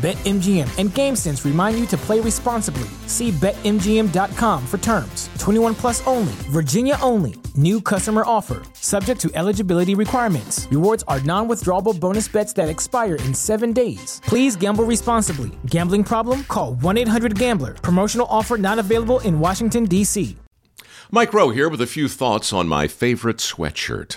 BetMGM and GameSense remind you to play responsibly. See BetMGM.com for terms. 21 plus only, Virginia only. New customer offer, subject to eligibility requirements. Rewards are non withdrawable bonus bets that expire in seven days. Please gamble responsibly. Gambling problem? Call 1 800 Gambler. Promotional offer not available in Washington, D.C. Mike Rowe here with a few thoughts on my favorite sweatshirt.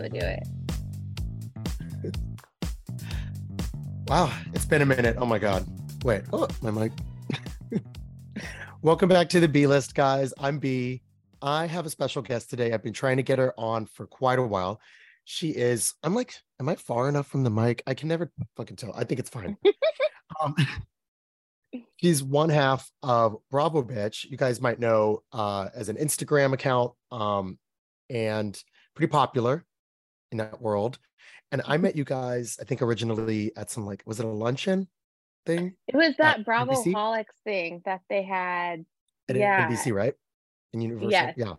Would do it. Wow, it's been a minute. Oh my god. Wait. Oh, my mic. Welcome back to the B list, guys. I'm B. I have a special guest today. I've been trying to get her on for quite a while. She is, I'm like, am I far enough from the mic? I can never fucking tell. I think it's fine. um, she's one half of BravoBetch. You guys might know uh, as an Instagram account um, and pretty popular in that world. And I met you guys, I think originally at some like, was it a luncheon thing? It was that Bravo NBC? Holics thing that they had. At Yeah. NBC, right? In Universal? Yes. Yeah.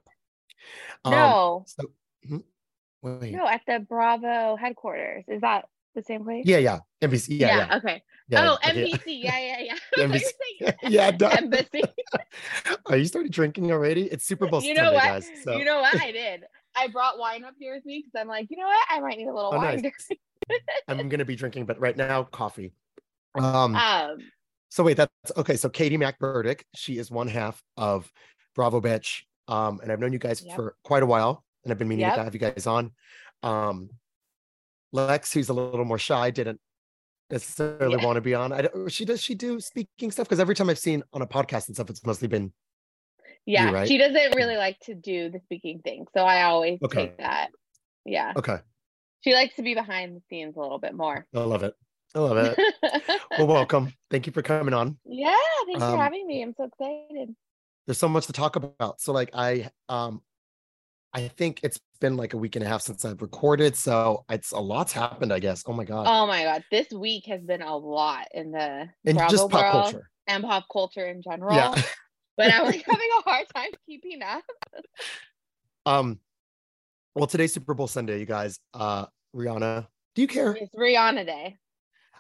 Um, no, So, mhm. Wait. no, at the Bravo headquarters. Is that the same place? Yeah, yeah. NBC. Yeah, yeah. Okay. yeah, oh. NBC. Yeah, yeah, yeah. I thought you were NBC. Yeah, duh. Embassy. Are you started drinking already? It's Super Bowl you know Sunday, what? guys. So. You know what I did? I brought wine up here with me because I'm like, you know what? I might need a little Oh, wine. nice. I'm gonna be drinking, but right now, coffee. Um, um, so wait, that's okay. So Katie Mac Burdick, she is one half of BravoBetch. Um, and I've known you guys Yep. for quite a while, and I've been meaning Yep. to have you guys on. Um, Lex, who's a little more shy, didn't necessarily Yeah. want to be on. I don't, she does she do speaking stuff because every time I've seen on a podcast and stuff, it's mostly been yeah, right? she doesn't really like to do the speaking thing, so I always Okay. take that. Yeah, okay. she likes to be behind the scenes a little bit more. I love it. I love it. well, welcome. Thank you for coming on. yeah, thanks Um, for having me. I'm so excited. there's so much to talk about. So like I um I think it's been like a week and a half since I've recorded. So it's a lot's happened, I guess. Oh my god. Oh my god, this week has been a lot in the and Bravo just pop world culture. and pop culture in general. Yeah. but I'm like having a hard time keeping up. um well today's Super Bowl Sunday, you guys. Uh Rihanna, do you care? It's Rihanna Day.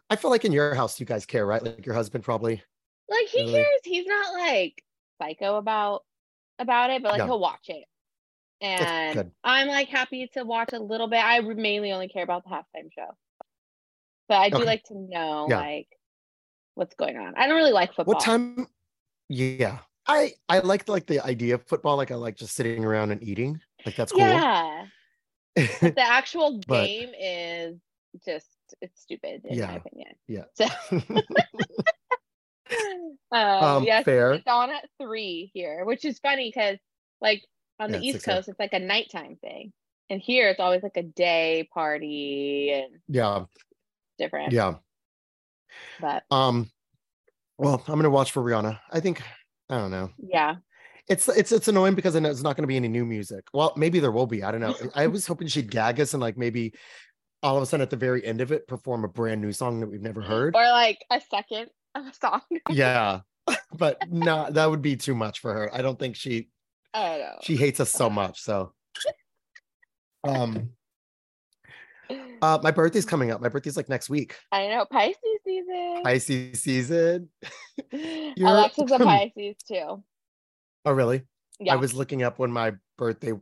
I feel like in your house you guys care, right? Like your husband probably. Like he Really? cares. He's not like psycho about about it, but like Yeah. he'll watch it. And. I'm like happy to watch a little bit. I mainly only care about the halftime show. But I do Okay. like to know Yeah. like what's going on. I don't really like football. What time? Yeah. I I like like the idea of football. Like I like just sitting around and eating. Like that's cool. Yeah. But the actual But- game is just it's stupid in my Yeah. opinion. Yeah. So um, Um, yes, fair. it's on at three here, which is funny because like on Yeah, the East. Coast, it's like a nighttime thing. And here it's always like a day party and Yeah. different. Yeah. But Um, well, I'm gonna watch for Rihanna. I think I don't know. yeah. It's it's it's annoying because I know it's not gonna be any new music. Well, maybe there will be. I don't know. I was hoping she'd gag us and like maybe all of a sudden at the very end of it perform a brand new song that we've never heard. Or like a second of a song. yeah. But no, that would be too much for her. I don't think she I don't know. she hates us so much. So um uh my birthday's coming up. My birthday's like next week. I know Pisces season. Pisces season. Alexa's a Pisces too. Oh really? Yeah. I was looking up when my birthday,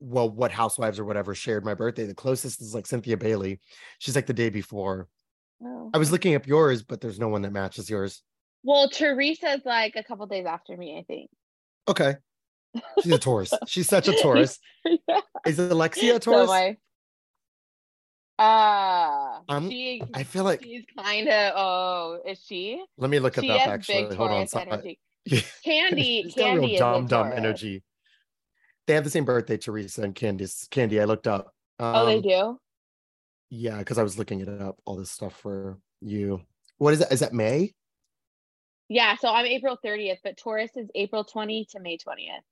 well, what housewives or whatever shared my birthday. The closest is like Cynthia Bailey. She's like the day before. Oh. I was looking up yours, but there's no one that matches yours. Well, Teresa's like a couple days after me, I think. Okay. She's a Taurus. She's such a Taurus. yeah. Is Alexia a So Taurus? my uh Um, she I feel like she's kind of oh, is she? let me look at has actually. Hold on. Energy. Candy, Candy dumb dumb energy. They have the same birthday, Teresa and Candiace. Candy, I looked up. Oh, they Um, do. Yeah, because I was looking it up, all this stuff for you. What is that? Is that May? Yeah, so I'm April 30th, but Taurus is April 20 to May 20th.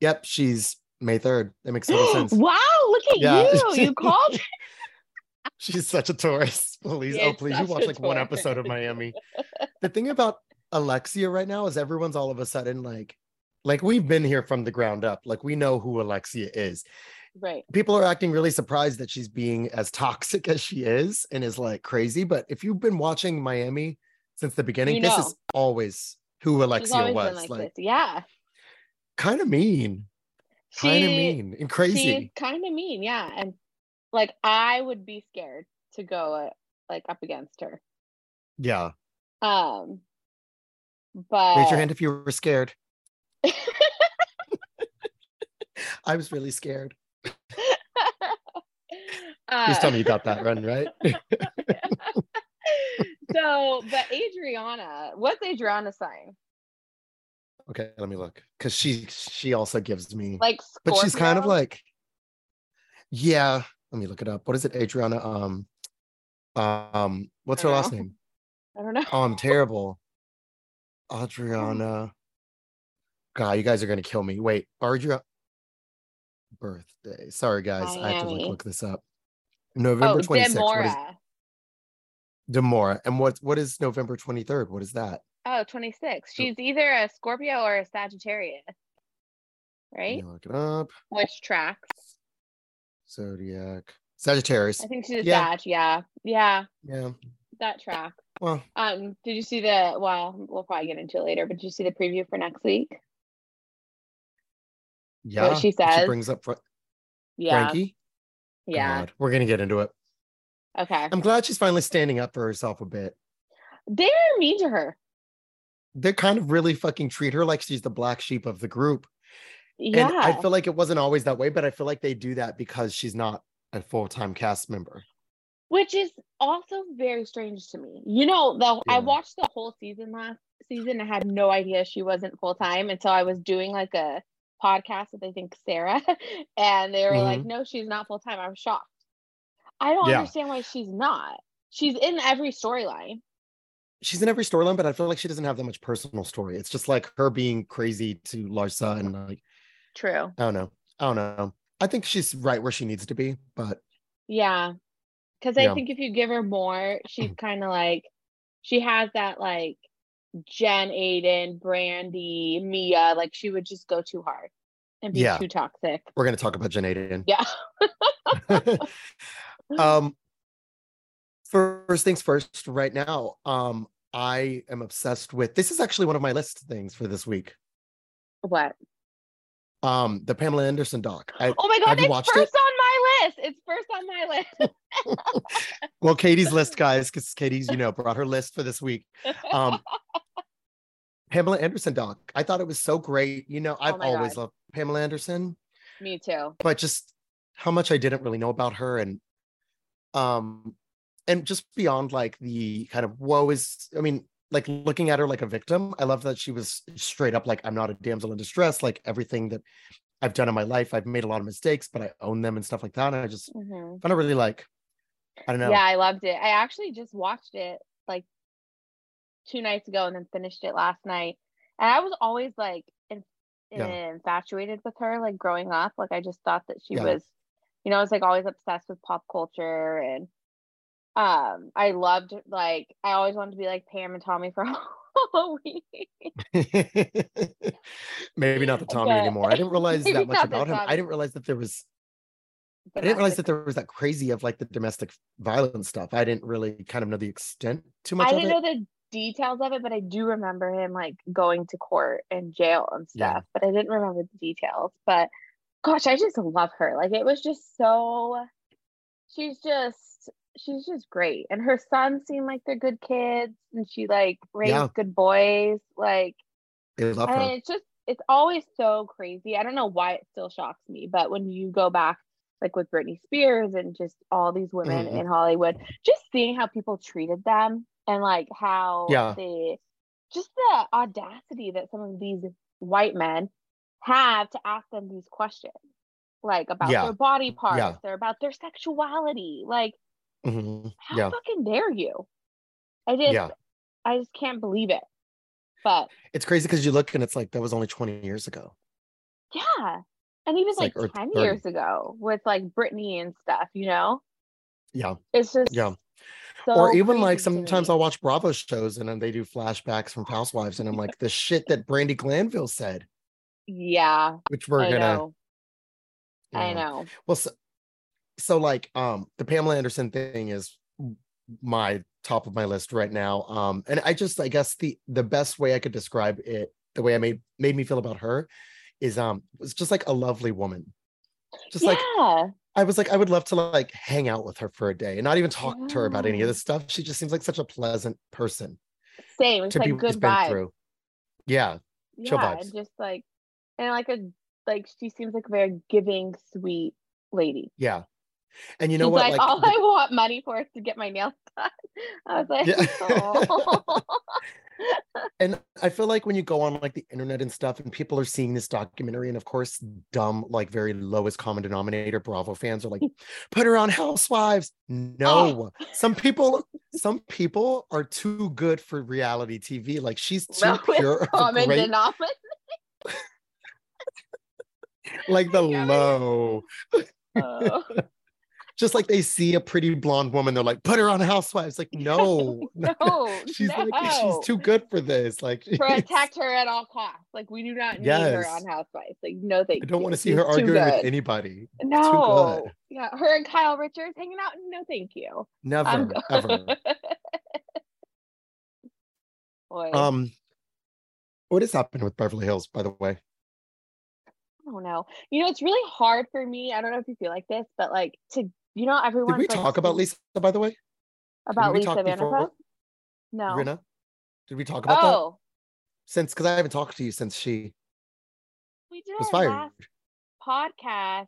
Yep, she's May 3rd. That makes total sense. wow, look at Yeah. you. You called. She's such a Taurus. Please, oh please, you watch like one episode of Miami. the thing about Alexia right now is everyone's all of a sudden like, like we've been here from the ground up. Like we know who Alexia is. right. People are acting really surprised that she's being as toxic as she is and is like crazy. But if you've been watching Miami since the beginning, You this know. is always who Alexia always was. like, Like. Yeah. kind of mean, kind of mean and crazy. Kind of mean, yeah. And like I would be scared to go uh, like up against her. yeah. Um but Raise your hand if you were scared. I was really scared. uh, Please tell me you got that run right. so, but Adriana, what's Adriana sign? Okay, let me look. Because she she also gives me Like, but she's kind of like yeah. Let me look it up. What is it, Adriana? Um um what's her don't last name? I don't know. Oh, I'm terrible. Adriana. God, you guys are gonna kill me. Wait, Adriana birthday. Sorry guys, I have to like look this up. Oh, November 26th. de Moura. Demora. And what what is November 23rd? What is that? Oh, 26. She's either a Scorpio or a Sagittarius. Right? Look it up. Which tracks? Zodiac. Sagittarius. I think she's a Yeah. Sag. Yeah. Yeah. Yeah. That track. Well, Um, did you see the well, we'll probably get into it later, but did you see the preview for next week? yeah. she She says? brings up Fra- Yeah. Frankie. Yeah. God, we're gonna get into it. Okay. I'm glad she's finally standing up for herself a bit. They're mean to her. They kind of really fucking treat her like she's the black sheep of the group. Yeah. And I feel like it wasn't always that way, but I feel like they do that because she's not a full-time cast member. Which is also very strange to me. You know, the I watched the whole season last season. I had no idea she wasn't full time until I was doing like a podcast with I think Sarah, and they were like, mm-hmm. "No, she's not full time." I was shocked. I don't Yeah. understand why she's not. She's in every storyline. She's in every storyline, but I feel like she doesn't have that much personal story. It's just like her being crazy to Larsa and like True. I don't know. I don't know. I think she's right where she needs to be, but Yeah. Because I Yeah. think if you give her more, she's kind of like, she has that like Jen Aydin, Brandi, Mia, like she would just go too hard and be Yeah. too toxic. we're gonna talk about Jen Aydin. Yeah. um first things first right now um i am obsessed with this is actually one of my list things for this week What? um the pamela anderson doc I, Oh my God, it's first it? on my list. It's first on my list. well katie's list guys because katie's you know brought her list for this week um pamela anderson doc i thought it was so great you know i've Oh always God. loved pamela anderson Me too. but just how much I didn't really know about her and um and just beyond like the kind of woe is I mean like looking at her like a victim I love that she was straight up like I'm not a damsel in distress like everything that I've done in my life. I've made a lot of mistakes, but I own them and stuff like that. And I just Mhm. find it really like, I don't know. Yeah, I loved it. I actually just watched it like two nights ago and then finished it last night. And I was always like in, Yeah. infatuated with her, like growing up. Like I just thought that she Yeah. was, you know, I was like always obsessed with pop culture and um I loved like I always wanted to be like Pam and Tommy for Halloween. Maybe not the Tommy But- anymore. I didn't realize that much about him. I didn't realize that there was I didn't realize that there was that crazy of like the domestic violence stuff. I didn't really kind of know the extent too much I didn't know the details of it, but I do remember him like going to court and jail and Yeah. stuff. But I didn't remember the details. But gosh, I just love her. Like it was just so. She's just she's just great, and her sons seem like they're good kids, and she like raised Yeah. good boys. Like They love and her. it's just it's always so crazy. I don't know why it still shocks me, but when you go back like with Britney Spears and just all these women Mhm. in Hollywood, just seeing how people treated them and like how Yeah. they just the audacity that some of these white men have to ask them these questions. Like about Yeah. their body parts, Yeah. or about their sexuality. Like, Mhm. how Yeah. fucking dare you? I just Yeah. I just can't believe it. But It's crazy because you look and it's like that was only 20 years ago. Yeah. And even like, like- 10 30. years ago with like Britney and stuff, you know? Yeah. It's just Yeah. so or even like sometimes. I'll watch Bravo shows and then they do flashbacks from Housewives and I'm like the shit that Brandi Glanville said, Yeah, which we're I gonna know. you I know. know. Well, so, so like um the Pamela Anderson thing is my top of my list right now. Um, and I just I guess the the best way I could describe it, the way I made made me feel about her, is um was just like a lovely woman. Just like. I was like I would love to like hang out with her for a day and not even talk to her about any of this stuff. She just seems like such a pleasant person Same. It's to like be good who's been vibe. through. Yeah, chill yeah. vibes. And just like and like a like she seems like a very giving, sweet lady. yeah. And you know what? like, Like, all the- I want money for is to get my nails done. I was like, Yeah. And I feel like when you go on like the internet and stuff, and people are seeing this documentary, and of course, dumb, like very lowest common denominator Bravo fans are like, put her on Housewives. No, oh. some people, some people are too good for reality TV. Like she's too Lowest pure, common great, denominator. like the low. Oh. Just like they see a pretty blonde woman, they're like, put her on Housewives. Like, no, no, she's like, she's too good for this. Like, protect her at all costs. Like we do not need her on Housewives. Like no, thank you. I don't you. want to see She's her arguing with anybody. No, good. yeah, her and Kyle Richards hanging out. No, thank you. Never, I'm ever. Boy, Um, what has happened with Beverly Hills, by the way? I don't know. You know, it's really hard for me. I don't know if you feel like this, but like to you know, everyone. Did we talk about Lisa, by the way? about Lisa Vanderpump? before? No. Rinna? Did we talk about that? Oh, Since because I haven't talked to you since she we did was fired last podcast.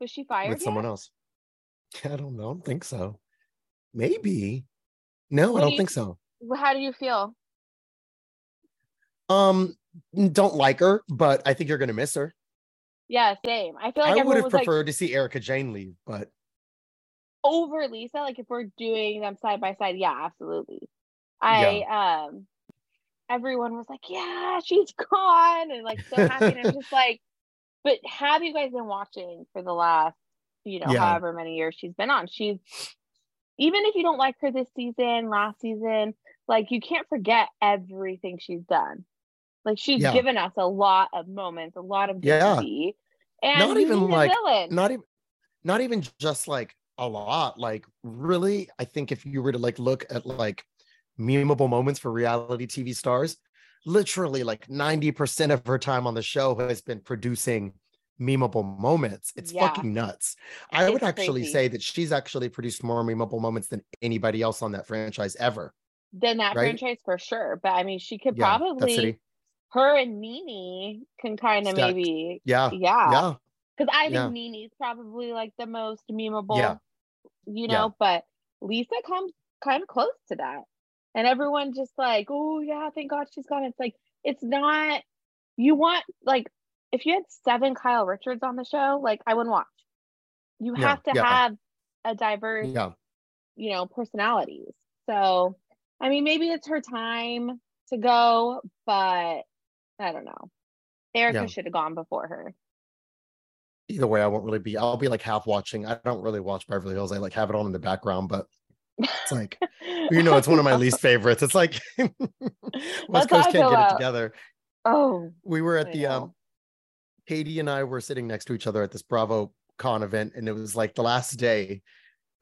Was she fired with yet? someone else. I don't know. I don't think so. Maybe. No, What I do don't you- think so. How do you feel? Um, don't like her, but I think you're gonna miss her. Yeah, same. I feel like I would have was like preferred to see Erika Jayne leave, but over Lisa. Like if we're doing them side by side, yeah, absolutely. I um everyone was like, Yeah, she's gone and like so happy. and I'm just like, but have you guys been watching for the last, you know, Yeah. however many years she's been on? She's even if you don't like her this season, last season, like you can't forget everything she's done. Like she's Yeah. given us a lot of moments, a lot of Yeah. And Not even, like, villain. not even not even just like a lot like really i think if you were to like look at like memeable moments for reality tv stars literally like 90% of her time on the show has been producing memeable moments it's Yeah. fucking nuts i would actually crazy. say that she's actually produced more memeable moments than anybody else on that franchise ever than that right? franchise for sure. But I mean, she could yeah probably her and Mimi can kind of maybe yeah yeah. yeah Because I think Yeah. Nene's probably like the most memeable, Yeah. you Yeah. know, but Lisa comes kind of close to that. And everyone just like, oh yeah, thank God she's gone. It's like it's not you want like if you had seven Kyle Richards on the show, like I wouldn't watch. You Yeah, have to yeah. have a diverse, Yeah. you know, personalities. So, I mean, maybe it's her time to go, but I don't know. Erika Yeah. should have gone before her. Either way, I won't really be. I'll be like half watching. I don't really watch Beverly Hills. I like have it on in the background, but it's like you know, it's one of my least favorites. It's like West Coast can't get it together. Oh, We were at I the know. um Katie and I were sitting next to each other at this Bravo Con event, and it was like the last day,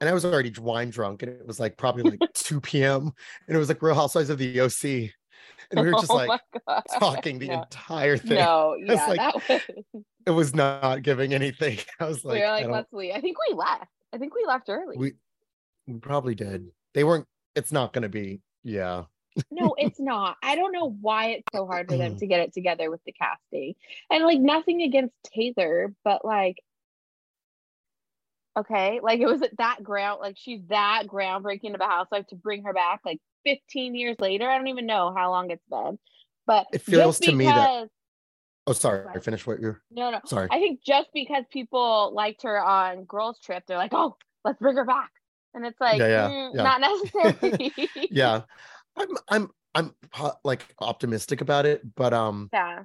and I was already wine drunk, and it was like probably like 2 p.m. and it was like Real Housewives of the OC, and we were just Oh like. No. talking the entire thing. No, yeah, like, that was. It was not giving anything. I was like, we were I like, let's leave. I think we left. I think we left early. we we probably did. They weren't. It's not going to be. Yeah. no, it's not. I don't know why it's so hard for them to get it together with the casting. And like nothing against Taylor, but like okay, like it was that ground like she's that groundbreaking of a housewife to bring her back like 15 years later. I don't even know how long it's been. But It feels to me that- Oh, sorry. Right. Finish what you're. no no Sorry. I think just because people liked her on Girls Trip, they're like, oh, let's bring her back. And it's like, Yeah, yeah, mm, yeah. not necessarily. yeah. I'm. I'm. I'm like optimistic about it, but um, yeah.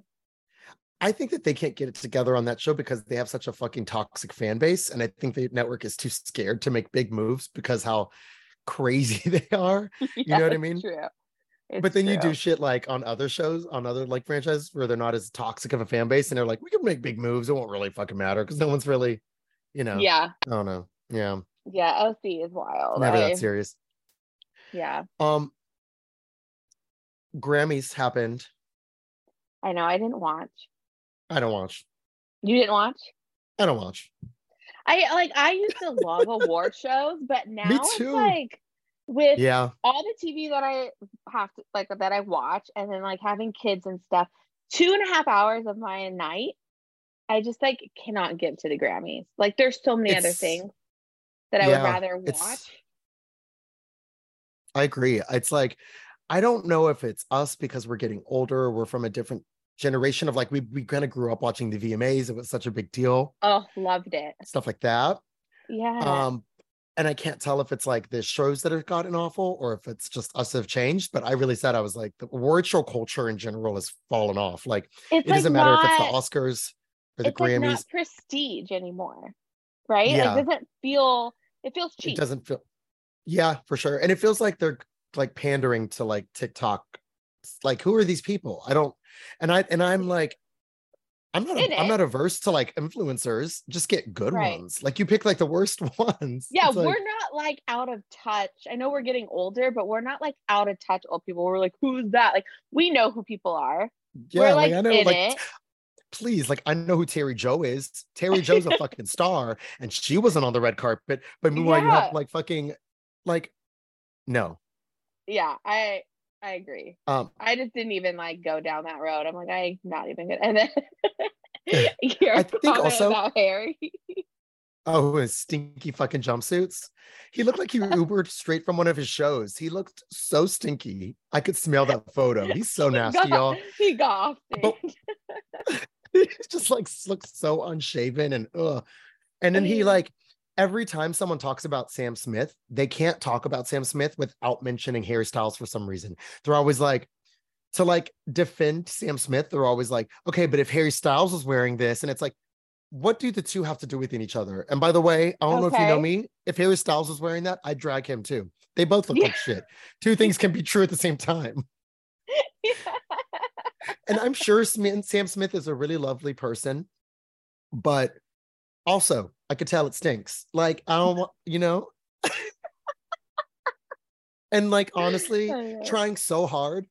I think that they can't get it together on that show because they have such a fucking toxic fan base, and I think the network is too scared to make big moves because how crazy they are. Yeah, know what I mean? True. But then you do shit like on other shows, on other like franchises where they're not as toxic of a fan base, and they're like, we can make big moves. It won't really fucking matter because no one's really, you know. Yeah. I don't know. Yeah. Yeah. OC is wild. Never I- that serious. Yeah. Um. Grammys happened. I know. I didn't watch. I don't watch. You didn't watch? I don't watch. I like I used to love award shows, but now it's too. like with Yeah. all the TV that I have to like that I watch and then like having kids and stuff, two and a half hours of my night, I just like cannot give to the Grammys. Like there's so many other things that I yeah, would rather watch. I agree. It's like I don't know if it's us because we're getting older. Or we're from a different generation of like we we kind of grew up watching the VMAs. It was such a big deal, Oh, loved it. stuff like that. Yeah. Um, and I can't tell if it's like the shows that have gotten awful or if it's just us have changed. But I really said I was like the award show culture in general has fallen off. Like it's it doesn't matter if it's the Oscars or the it's like Grammys. not prestige anymore. Right? Yeah. It doesn't feel it feels cheap. it doesn't feel yeah for sure and it feels like they're like pandering to like tiktok like who are these people i don't and i and i'm like i'm not In i'm not averse to like influencers just get good Right. ones like you pick like the worst ones Yeah, like, we're not like out of touch. I know we're getting older, but we're not like out of touch old people. We're like, who's that? Like we know who people are. yeah we're like, like, i know like it. please like i know who terry joe is terry joe's a fucking star and she wasn't on the red carpet but meanwhile you have like fucking like no Yeah, I I agree. um I just didn't even like go down that road. I'm like, I'm not even good. And then I think also- about Harry. Oh, his stinky fucking jumpsuits. He looked like he Ubered straight from one of his shows. He looked so stinky. I could smell that photo. He's so He nasty, got- y'all. He got off He just like looks so unshaven and ugh. And then he like every time someone talks about Sam Smith, they can't talk about Sam Smith without mentioning Harry Styles for some reason. They're always like to like defend Sam Smith. They're always like, okay, but if Harry Styles was wearing this, and it's like, what do the two have to do with each other? And by the way, I don't know if you know me. If Harry Styles was wearing that, I'd drag him too. They both look like shit. Two things can be true at the same time. And I'm sure Sam Smith is a really lovely person, but also I could tell it stinks. Like I don't want, you know. and like honestly, trying so hard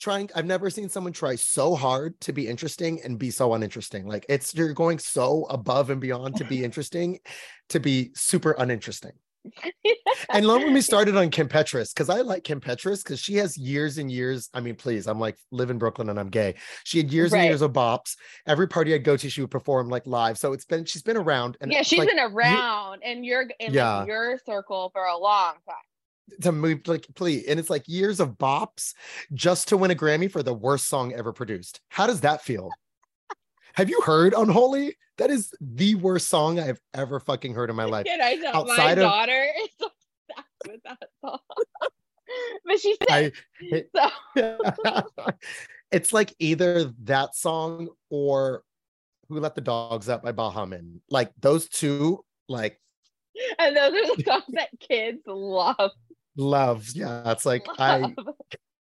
trying i've never seen someone try so hard to be interesting and be so uninteresting like it's you're going so above and beyond to be interesting to be super uninteresting and don't get me started on kim petras because i like kim petras because she has years and years i mean please i'm like live in brooklyn and i'm gay. She had years and years of bops. Every party i'd go to she would perform like live. So it's been she's been around and yeah, she's like, been around in your in Yeah. like your circle for a long time. to move like please and it's like years of bops just to win a grammy for the worst song ever produced. How does that feel Have you heard Unholy? That is the worst song I've ever fucking heard in my life. And I know Outside my of- daughter is obsessed with that song. but she's I, so it's like either that song or Who Let the Dogs Out by Baha Men. Like those two, like and those are the songs that kids love. Love. Yeah, it's like I love.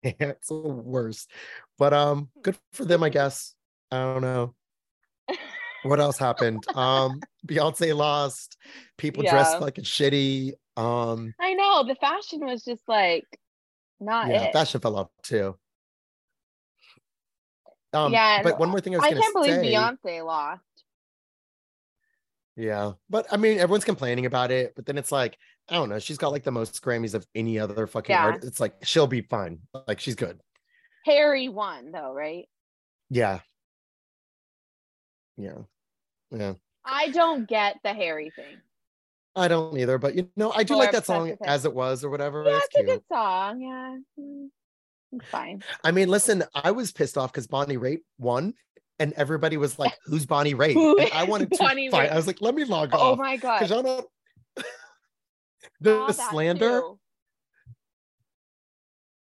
it's the worst. But um, good for them, I guess. I don't know. What else happened? Um, Beyonce lost. People dressed like fucking shitty. Um, I know the fashion was just like not yeah, it. fashion fell off too. Um, Yeah, but one more thing I was I can't believe say. Beyonce lost. Yeah, but I mean, everyone's complaining about it. But then it's like, I don't know. She's got like the most Grammys of any other fucking Yeah. artist. It's like she'll be fine. Like she's good. Harry won though, right? Yeah. Yeah. Yeah. I don't get the Harry thing. I don't either, but you know, I do People like that song as it was or whatever. Yeah, it's it's a good song. Yeah, Mm, it's fine. I mean, listen, I was pissed off because Bonnie Raitt won, and everybody was like, "Who's Bonnie Raitt?" Who I wanted to Bonnie fight. Raitt? I was like, "Let me log Oh off." Oh my god. don't. the that slander.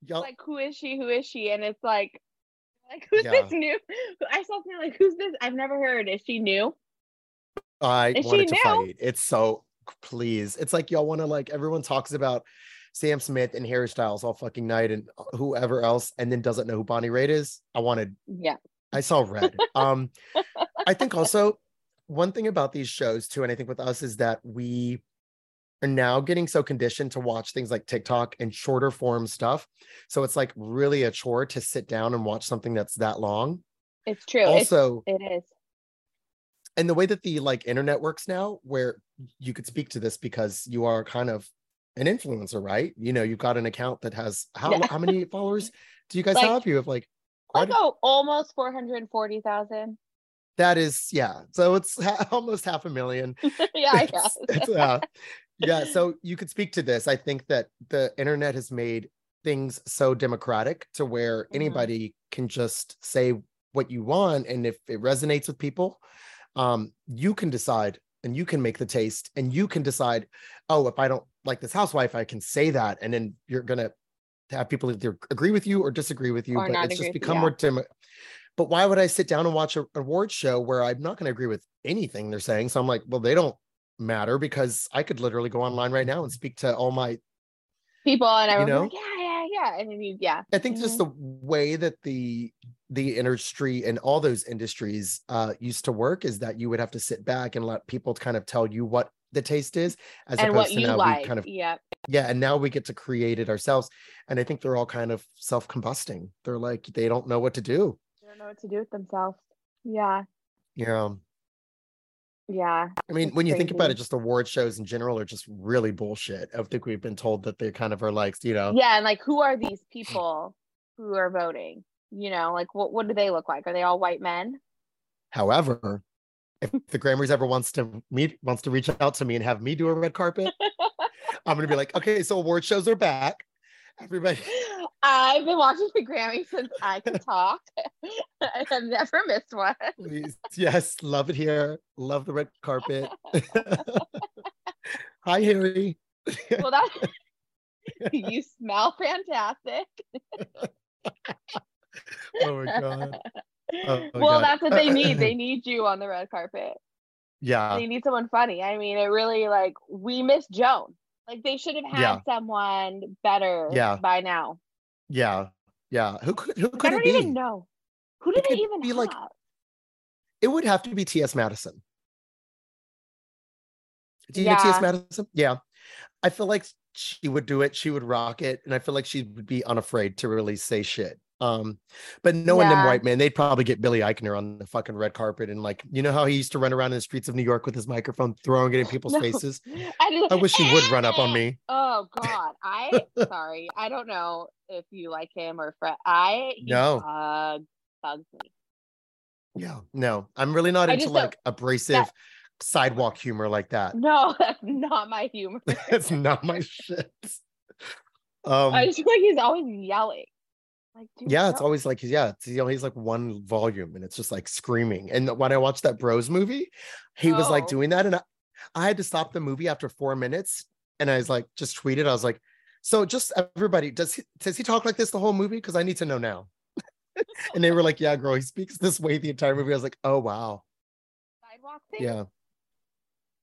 Like who is she? Who is she? And it's like, like who's Yeah. this new? I saw something like who's this? I've never heard. Is she new? I Is wanted to new? fight. It's so please. It's like y'all want to like everyone talks about Sam Smith and Harry Styles all fucking night and whoever else, and then doesn't know who Bonnie Raitt is. I wanted. Yeah. I saw red. um, I think also one thing about these shows too, and I think with us is that we are now getting so conditioned to watch things like TikTok and shorter form stuff. So it's like really a chore to sit down and watch something that's that long. It's true. It's- Also, it is. and the way that the like internet works now where you could speak to this because you are kind of an influencer right you know you've got an account that has how how many followers do you guys Like- have you have like quite Like a- oh, almost four hundred forty thousand. that is yeah so it's ha- almost half a million yeah, I It's- guess. it's, uh, yeah so you could speak to this i think that the internet has made things so democratic to where Mhm. anybody can just say what you want and if it resonates with people um you can decide and you can make the taste and you can decide oh if i don't like this housewife i can say that and then you're gonna have people either agree with you or disagree with you Or but it's just become yeah. more demo- but why would i sit down and watch an award show where i'm not going to agree with anything they're saying so i'm like well they don't matter because i could literally go online right now and speak to all my People and everyone's know? like, yeah, yeah, yeah. And then you yeah. I think just Mhm. the way that the the industry and all those industries uh used to work is that you would have to sit back and let people kind of tell you what the taste is as and opposed to you now like. we kind of yeah. yeah and now we get to create it ourselves and i think they're all kind of self-combusting they're like they don't know what to do They don't know what to do with themselves. Yeah. yeah Yeah. i mean when you think about it just award shows in general are just really bullshit i think we've been told that they kind of are like you know Yeah. And like who are these people who are voting? You know, like what what do they look like? Are they all white men? however if the grammys ever wants to meet wants to reach out to me and have me do a red carpet I'm gonna be like, okay, so award shows are back. Everybody, I've been watching the Grammys since I could talk. I've never missed one. please, yes, love it here. Love the red carpet. Hi, Harry. Well, that you smell fantastic. Oh my god. Oh well, God. that's what they need. They need you on the red carpet. Yeah, They need someone funny. I mean, it really like we miss Joan. Like they should have had Yeah. someone better Yeah. by now. Yeah, yeah. Who could who I could it don't even know. Who do It they even be, have? like, It would have to be T.S. Madison. Do you know T.S. Madison? Yeah. I feel like she would do it. She would rock it, and I feel like she would be unafraid to really say shit. Um, but knowing them Yeah. white men, they'd probably get Billy Eichner on the fucking red carpet and like, you know how he used to run around in the streets of New York with his microphone, throwing it in people's No. faces. I, I wish he would run up on me. Oh God, I sorry. I don't know if you like him or Fred. I he No. bug, bugs me. Yeah, no, I'm really not I into like abrasive sidewalk humor like that. No, that's not my humor. That's not my shit. Um, I just feel like he's always yelling. Like, dude, Yeah, it's always like yeah, it's you know, he's like one volume and it's just like screaming. And when I watched that Bros movie, he was like Oh. doing that, and I, I had to stop the movie after four minutes, and I was like, just tweeted, I was like, so just everybody, does he does he talk like this the whole movie? Because I need to know now. and they were like, yeah, girl, he speaks this way the entire movie. I was like, oh wow, sidewalk thing. yeah,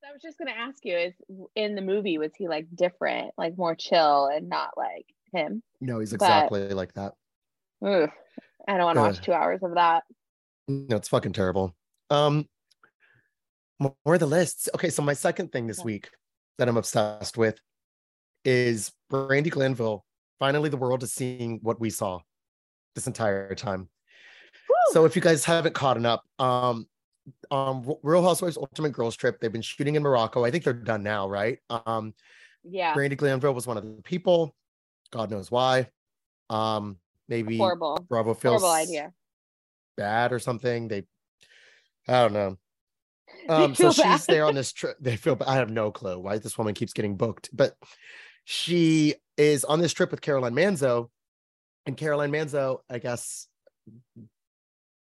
I was just gonna ask you, is in the movie was he like different, like more chill and not like him? no, he's But- exactly like that. Ugh, I don't want to watch two hours of that. No, it's fucking terrible. Um, more of the lists. Okay, so my second thing this Yeah. week that I'm obsessed with is Brandi Glanville. Finally, the world is seeing what we saw this entire time. Woo! So, if you guys haven't caught up, um, um, Real Housewives Ultimate Girls Trip, they've been shooting in Morocco. I think they're done now, right? Um, yeah, Brandi Glanville was one of the people. God knows why. Um, maybe horrible, Bravo feels horrible idea. bad or something. They, I don't know. Um, so she's bad. there on this trip. They feel. I have no clue why this woman keeps getting booked, but she is on this trip with Caroline Manzo, and Caroline Manzo, I guess,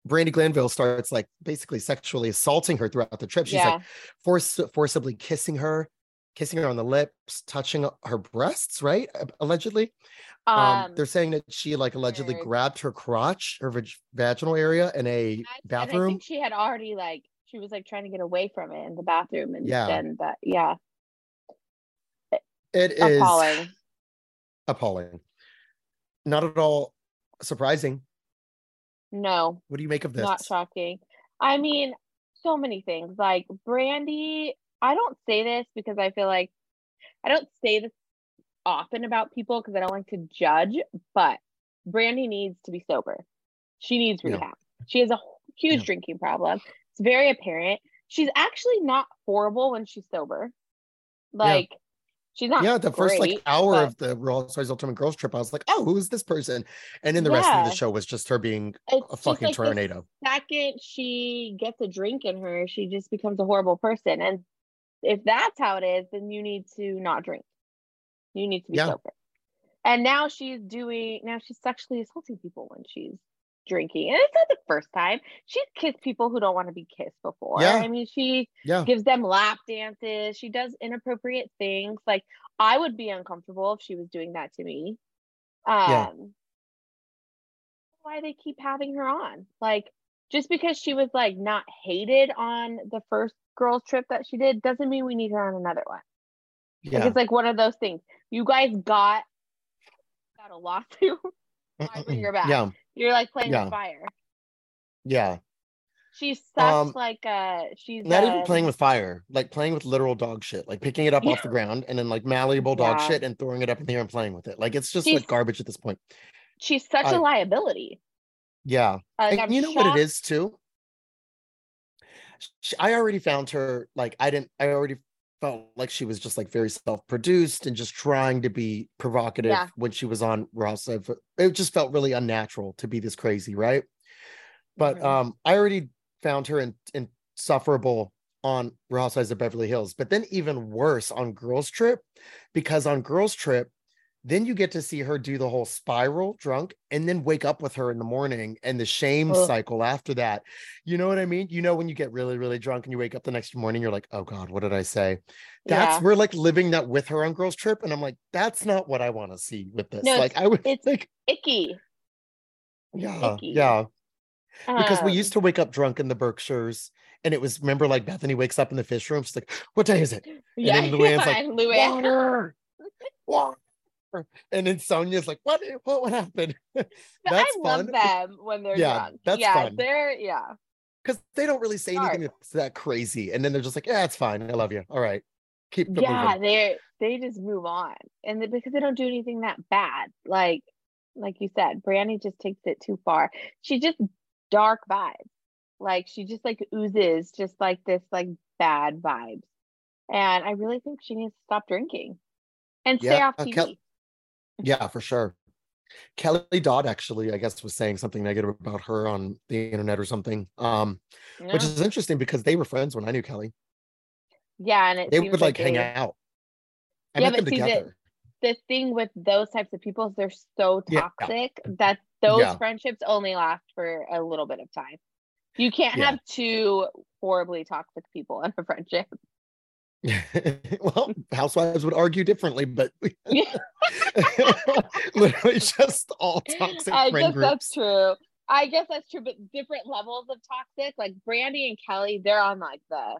Brandi Glanville starts like basically sexually assaulting her throughout the trip. She's yeah, like force, forcibly kissing her, kissing her on the lips, touching her breasts, right? Allegedly. Um, um, they're saying that she like allegedly grabbed her crotch, her vag- vaginal area in a bathroom. think she had already like she was like trying to get away from it in the bathroom, and Yeah. then that yeah, It is appalling. appalling. Not at all surprising. No, What do you make of this? not shocking. I mean, so many things. Like Brandy, I don't say this because I feel like I don't say this often about people because I don't like to judge, but Brandi needs to be sober. She needs Yeah. rehab. She has a huge Yeah. drinking problem. It's very apparent. She's actually not horrible when she's sober. Like she's not yeah, the first like hour but of the Real Housewives Ultimate Girls trip, I was like, oh, who is this person? And then the rest of the show was just her being it's a fucking like the tornado. second she gets a drink in her, she just becomes a horrible person. And if that's how it is, then you need to not drink. You need to be Yeah. sober. And now she's doing now she's sexually assaulting people when she's drinking. And it's not the first time. She's kissed people who don't want to be kissed before. Yeah. I mean, she Yeah. gives them lap dances. She does inappropriate things. Like I would be uncomfortable if she was doing that to me. Um Yeah. why they keep having her on. Like just because she was like not hated on the first girls trip that she did doesn't mean we need her on another one. Like, Yeah. it's like one of those things. You guys got got a lawsuit. why bring her back? Yeah. You're like playing Yeah. with fire. Yeah. She's such Um, like uh she's Not even uh, playing with fire, like playing with literal dog shit, like picking it up off the ground and then like malleable dog Yeah. shit and throwing it up in the air and playing with it. Like it's just She's- like garbage at this point. she's such a liability. Yeah. Like, And I'm you know what it is too? Sh- I already found her like I didn't I already felt like she was just like very self-produced and just trying to be provocative Yeah. when she was on Ross. It just felt really unnatural to be this crazy, right? But um I already found her in, insufferable on Housewives of Beverly Hills, but then even worse on Girls Trip, because on Girls Trip, then you get to see her do the whole spiral drunk and then wake up with her in the morning and the shame cycle after that. You know what I mean? You know, when you get really, really drunk and you wake up the next morning, you're like, oh God, what did I say? That's yeah. we're like living that with her on Girls Trip. And I'm like, that's not what I want to see with this. No, like I would it's like, icky. yeah, icky. yeah. Because we Um, used to wake up drunk in the Berkshires and it was remember like Bethany wakes up in the fish room. She's like, what day is it? yeah, then Luann's like, and Luann- water, water. And then Sonja's like, what? What would happen? That's I love fun. them when they're Yeah, drunk. that's yeah, fun. they're yeah. Because they don't really say anything Dark. that's that crazy. And then they're just like, yeah, it's fine. I love you. All right. Keep yeah moving. they they just move on and they, because they don't do anything that bad like like you said brandi just takes it too far she just dark vibes like she just like oozes just like this like bad vibes and i really think she needs to stop drinking and stay Yeah, off uh, tv Yeah, for sure. Kelly Dodd actually, I guess, was saying something negative about her on the internet or something. Um, which is interesting because they were friends when I knew Kelly. yeah and it They would like hang they- out. I Yeah, but see, the- together. the thing with those types of people is they're so Yeah. toxic that those Yeah. friendships only last for a little bit of time. You can't Yeah. have two horribly toxic people in a friendship. well, housewives would argue differently, but literally just all toxic I guess groups. that's true. I guess that's true, but different levels of toxic. Like Brandi and Kelly, they're on like the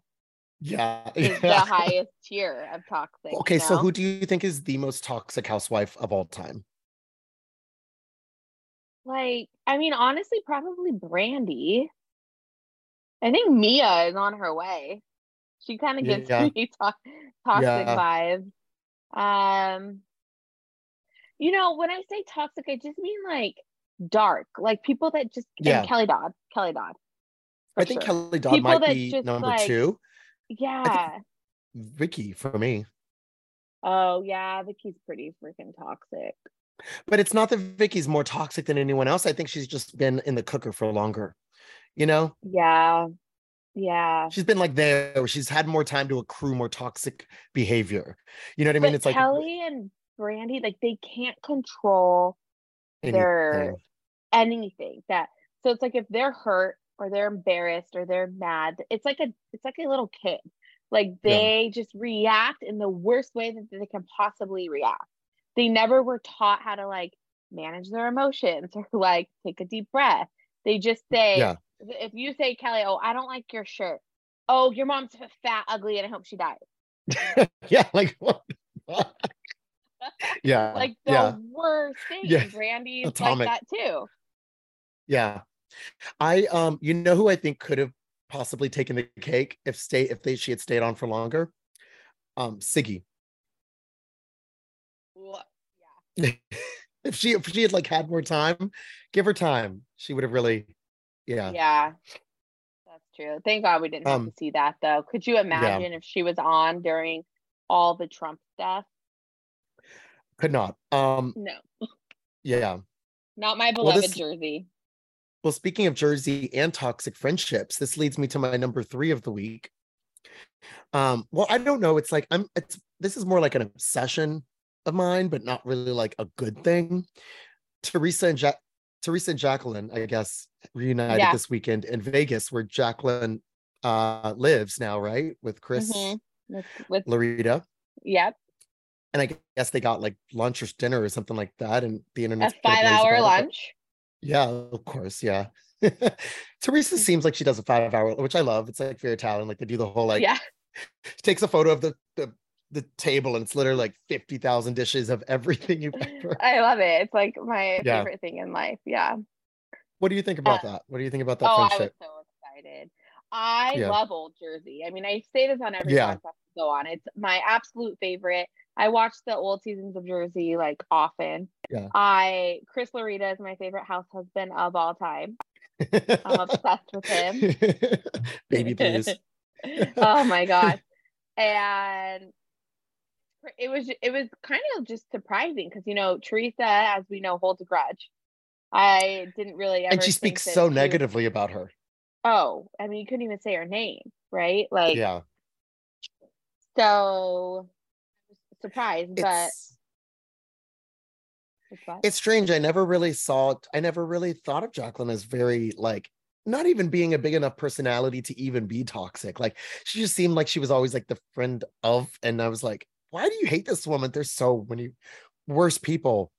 Yeah. the, the highest tier of toxic. Okay, you so who do you think is the most toxic housewife of all time? like I mean, honestly, probably Brandi. I think Mia is on her way. She kind of gives Yeah. me to- toxic Yeah. vibes. Um, you know, when I say toxic, I just mean like dark, like people that just Yeah. Kelly Dodd, Kelly Dodd. I think sure. Kelly Dodd People might be number like- two. Yeah. Vicki for me. Oh yeah, Vicki's pretty freaking toxic. But it's not that Vicki's more toxic than anyone else. I think she's just been in the cooker for longer. You know, Yeah. Yeah. she's been like there. She's had more time to accrue more toxic behavior. You know what I mean? but It's like Kelly and Brandi, like they can't control their anything. anything that so it's like if they're hurt or they're embarrassed or they're mad it's like a it's like a little kid like Yeah. they just react in the worst way that they can possibly react they never were taught how to like manage their emotions or like take a deep breath they just say Yeah. If you say kelly oh i don't like your shirt oh your mom's fat ugly and i hope she dies yeah, like what? yeah, like the yeah, worst thing Yeah. brandi's Atomic. like that too yeah. I um, you know who I think could have possibly taken the cake if stay if they she had stayed on for longer. Um, Siggy. Yeah, if she if she had like had more time, give her time, she would have really, yeah. Yeah, that's true. Thank God we didn't have Um, to see that though. Could you imagine if she was on during all the Trump stuff? Could not. Um, No, yeah. not my Well, beloved this- Jersey. Well, speaking of Jersey and toxic friendships, this leads me to my number three of the week. Um, well, I don't know. It's like I'm it's this is more like an obsession of mine, but not really like a good thing. Teresa and ja- Teresa and Jacqueline, I guess, reunited Yeah. this weekend in Vegas, where Jacqueline uh lives now, right? With Chris Mhm. With, with Laurita. yep, And I guess they got like lunch or dinner or something like that. And the internet. a five-hour lunch. Yeah, of course. Yeah. Teresa seems like she does a five hour, which I love. It's like very Italian. Like they do the whole like yeah, she takes a photo of the the, the table and it's literally like 50,000 dishes of everything you've ever. I love it. It's like my Yeah. favorite thing in life. Yeah. What do you think about Uh, that? What do you think about that Oh, I was friendship? so excited. I Yeah. love Old Jersey. I mean, I say this on every Yeah. podcast I go on. It's my absolute favorite. I watch the old seasons of Jersey like often. Yeah. I Chris Laurita is my favorite house husband of all time. I'm obsessed with him. Baby please. oh my god. And it was it was kind of just surprising because you know Teresa, as we know, holds a grudge. I didn't really ever And she speaks so she was- negatively about her. oh, I mean, you couldn't even say her name, right? Like, Yeah. so surprised, but it's strange. I never really saw I never really thought of Jacqueline as very like not even being a big enough personality to even be toxic. Like she just seemed like she was always like the friend of, and I was like, why do you hate this woman? There's so many worse people.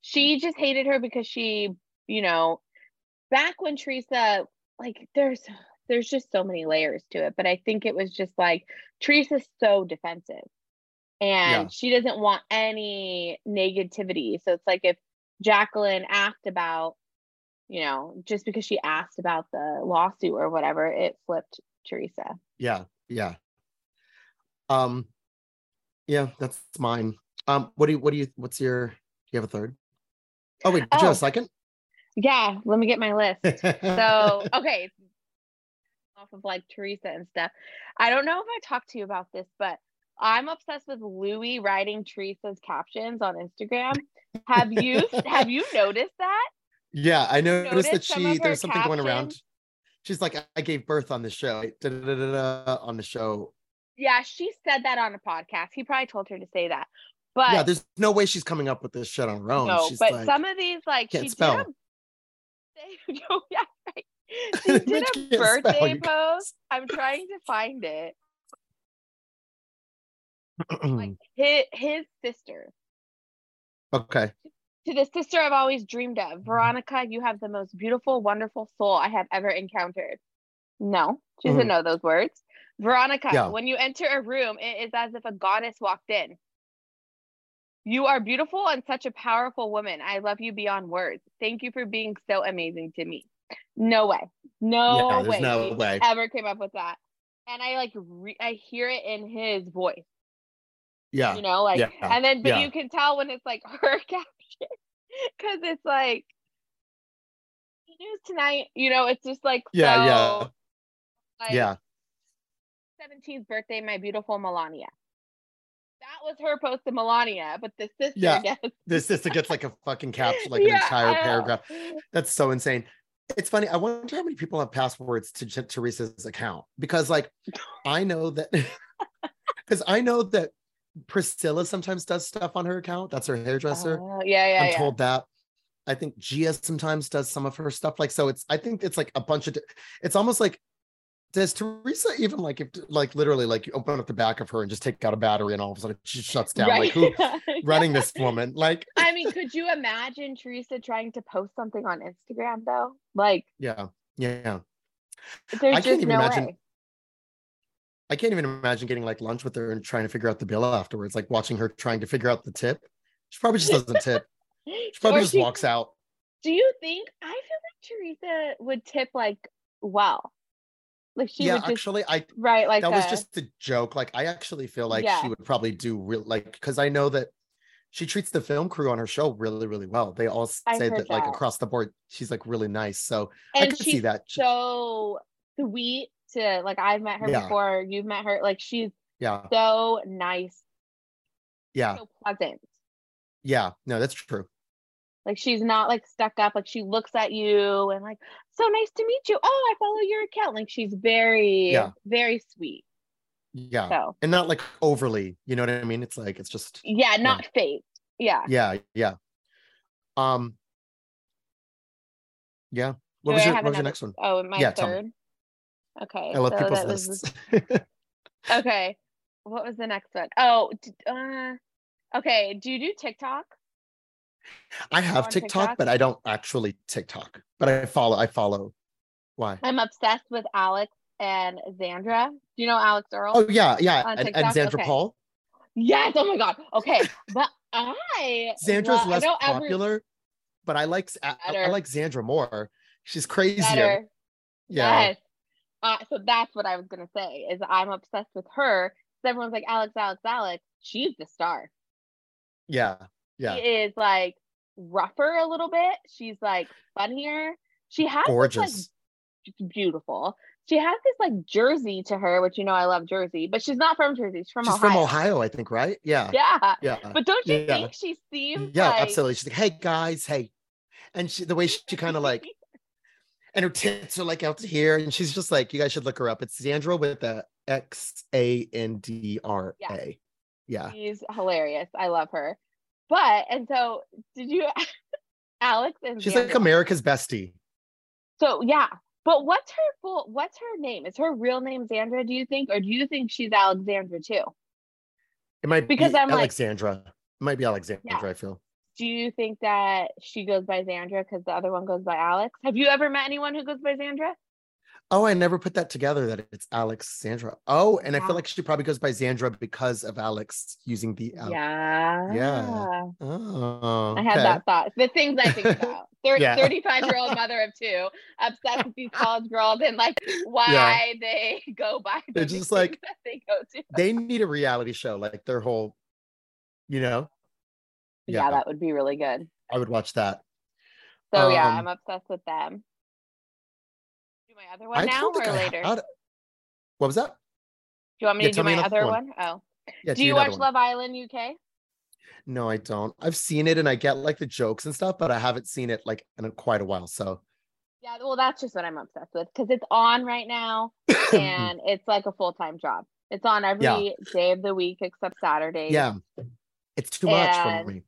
she just hated her because she, you know, back when Teresa, like, there's there's just so many layers to it, but I think it was just like Teresa's so defensive, and Yeah. she doesn't want any negativity. So it's like if Jacqueline asked about, you know, just because she asked about the lawsuit or whatever, it flipped Teresa. Yeah, yeah. Um, yeah, that's mine. Um, what do you what do you what's your do you have a third? Oh wait, did you have Oh. a second? Yeah, let me get my list. So, okay. Off of like Teresa and stuff. I don't know if I talked to you about this, but I'm obsessed with Luis writing Teresa's captions on Instagram. Have you have you noticed that? Yeah, I noticed that noticed some she there's something going around. She's like, I gave birth on the show, da-da-da-da-da, on the show. Yeah, she said that on a podcast. He probably told her to say that. But yeah, there's no way she's coming up with this shit on her own. no, she's but like, some of these like can't she spell. did a no, yeah, right. She did a spell, birthday you post. I'm trying to find it. Like his his sister. okay. To the sister I've always dreamed of. Veronica, you have the most beautiful, wonderful soul I have ever encountered. No, she doesn't Mhm. know those words. Veronica, Yeah. when you enter a room, it is as if a goddess walked in. You are beautiful and such a powerful woman. I love you beyond words. Thank you for being so amazing to me. No way. No Yeah, way. no way. Ever came up with that. And I like re- I hear it in his voice, Yeah. you know, like yeah, and then but yeah. you can tell when it's like her caption because it's like news tonight, you know, it's just like Yeah, so, yeah. like, yeah. 17th birthday, my beautiful Milania. That was her post to Milania, but the sister Yeah, gets This sister gets like a fucking caption, like an entire paragraph. That's so insane. It's funny. I wonder how many people have passwords to J- Teresa's account because, like, I know that because I know that Priscilla sometimes does stuff on her account. That's her hairdresser. Oh, yeah, yeah, I'm yeah. told that. I think Gia sometimes does some of her stuff. Like, so it's, I think it's like a bunch of, it's almost like, does Teresa even like, if like literally like you open up the back of her and just take out a battery and all of a sudden she shuts down? Like, who running this woman? Like, I mean, could you imagine Teresa trying to post something on Instagram though? Like, yeah, yeah. there's can't just even no imagine- way. I can't even imagine getting like lunch with her and trying to figure out the bill afterwards, like watching her trying to figure out the tip. She probably just doesn't tip. She probably Or just she- walks out. Do you think? I feel like Teresa would tip like well, like she yeah, would just actually, I right like that was uh, just a joke. Like, I actually feel like Yeah. she would probably do real like because I know that she treats the film crew on her show really, really well. They all say heard that, like across the board, she's like really nice. So I and could see that. So sweet to like I've met her Yeah. before. You've met her. Like she's yeah, so nice, yeah, so pleasant. yeah. No, that's true. Like she's not like stuck up. Like she looks at you and like, so nice to meet you. Oh, I follow your account. Like she's very, Yeah. very sweet. Yeah, So and not like overly. You know what I mean? It's like it's just yeah, not fake. Yeah. yeah, yeah. Um. Yeah. What Do was I your What was your next one? Oh, my Yeah, third. Okay. I love so people's that was- lists. okay. What was the next one? Oh, uh, okay. Do you do TikTok? I have TikTok, TikTok? but I don't actually TikTok. But I follow. I follow. Why? I'm obsessed with Alex and Xandra. Do you know Alix Earle? Oh yeah, yeah, and, and? Xandra Okay. Pohl. Yes. Oh my God. Okay. But I Xandra's lo- I less every- popular, but I like I, I like Xandra more. She's crazier. better. Yeah, Yes. Uh, so that's what I was gonna say is I'm obsessed with her. everyone's like Alex, Alex, Alex. She's the star. yeah, yeah. She is like rougher a little bit. She's like funnier. She has this, Gorgeous. like beautiful. She has this like Jersey to her, which you know I love Jersey, but she's not from Jersey. She's from She's Ohio. from Ohio, I think, right? Yeah, Yeah. yeah, But don't you Yeah. think she seems yeah. like absolutely. She's like, "Hey guys, hey," and she the way she kind of like, and her tits are like out to here, and she's just like, "You guys should look her up." It's Xandra with the a X A N D R A. Yeah. she's hilarious. I love her. But and so did you Alex and She's like America's bestie. So yeah, but what's her full? What's her name? Is her real name Xandra? Do you think, or do you think she's Alexandra too? It might Because be I'm like- Alexandra. it might be Alexandra, I feel. Do you think that she goes by Xandra because the other one goes by Alex? Have you ever met anyone who goes by Xandra? Oh, I never put that together that it's Alex Sandra. Oh, and I feel like she probably goes by Xandra because of Alex using the Al- yeah. Oh, I had okay. that thought. The things I think about. Yeah. 35 year old mother of two, obsessed with these college girls and like why they go by the They're just like- that they go to. They need a reality show, like their whole, you know. Yeah, that would be really good. I would watch that. So yeah, Um, I'm obsessed with them. My other I one now or later? had- What was that? Do you want me Yeah, to do my other one. one? Oh. Yeah, Do you watch one. Love Island UK? No, I don't. I've seen it and I get like the jokes and stuff, but I haven't seen it like in a, quite a while. So Yeah, well, that's just what I'm obsessed with because it's on right now and it's like a full time job. It's on every Yeah. day of the week except Saturday. yeah, It's too much And- for me.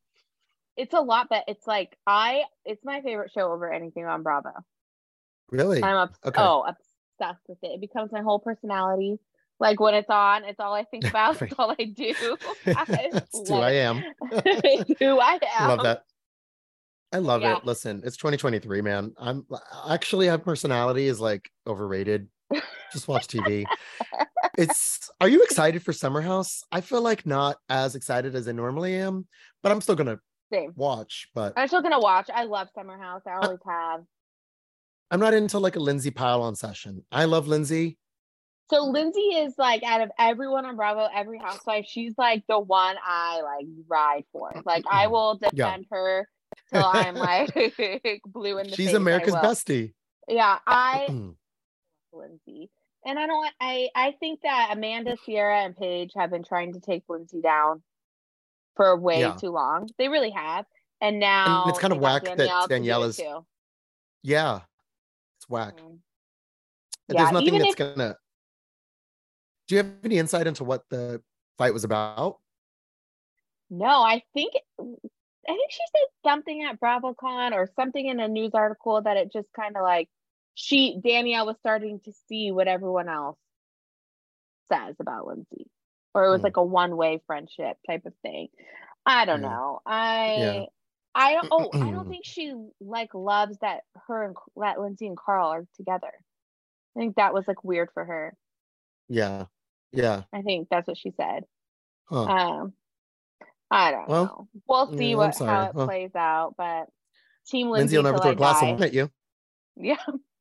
It's a lot, but it's like I it's my favorite show over anything on Bravo. Really? I'm obs- Okay. oh obsessed with it. It becomes my whole personality. Like when it's on, it's all I think about. It's all I do. I That's who I am. Who I am. love that. I love Yeah. it. Listen, it's 2023, man. I'm actually have personality is like overrated. Just watch TV. it's are you excited for Summer House? I feel like not as excited as I normally am, but I'm still gonna Same. watch. But I'm still gonna watch. I love Summer House. I always have. I'm not into like a Lindsay Pile on session. I love Lindsay. So Lindsay is like out of everyone on Bravo, every housewife, she's like the one I like ride for. Like I mm-hmm. will Yeah. defend her till I'm like blue in the face. She's I America's bestie. Yeah, I mm-hmm. Lindsay. And I don't I I think that Amanda, Ciara, and Paige have been trying to take Lindsay down for way Yeah. too long. They really have. And now it's kinda they got whack that Danielle it Danielle is- too. yeah. It's whack. Mhm. There's nothing that's if- gonna do you have any insight into what the fight was about? No, I think I think she said something at BravoCon or something in a news article that it just kind of like she Danielle was starting to see what everyone else says about Lindsay, or it was Hmm. like a one way friendship type of thing. I don't Yeah. know. I Yeah. I don't. Oh, I don't think she like loves that her and that Lindsay and Carl are together. I think that was like weird for her. Yeah. Yeah. I think that's what she said. Huh. Um, I don't Well, know. We'll see yeah, what how it Well, plays out, but Team Lindsay, Lindsay will never throw a glass die. of wine at you. Yeah,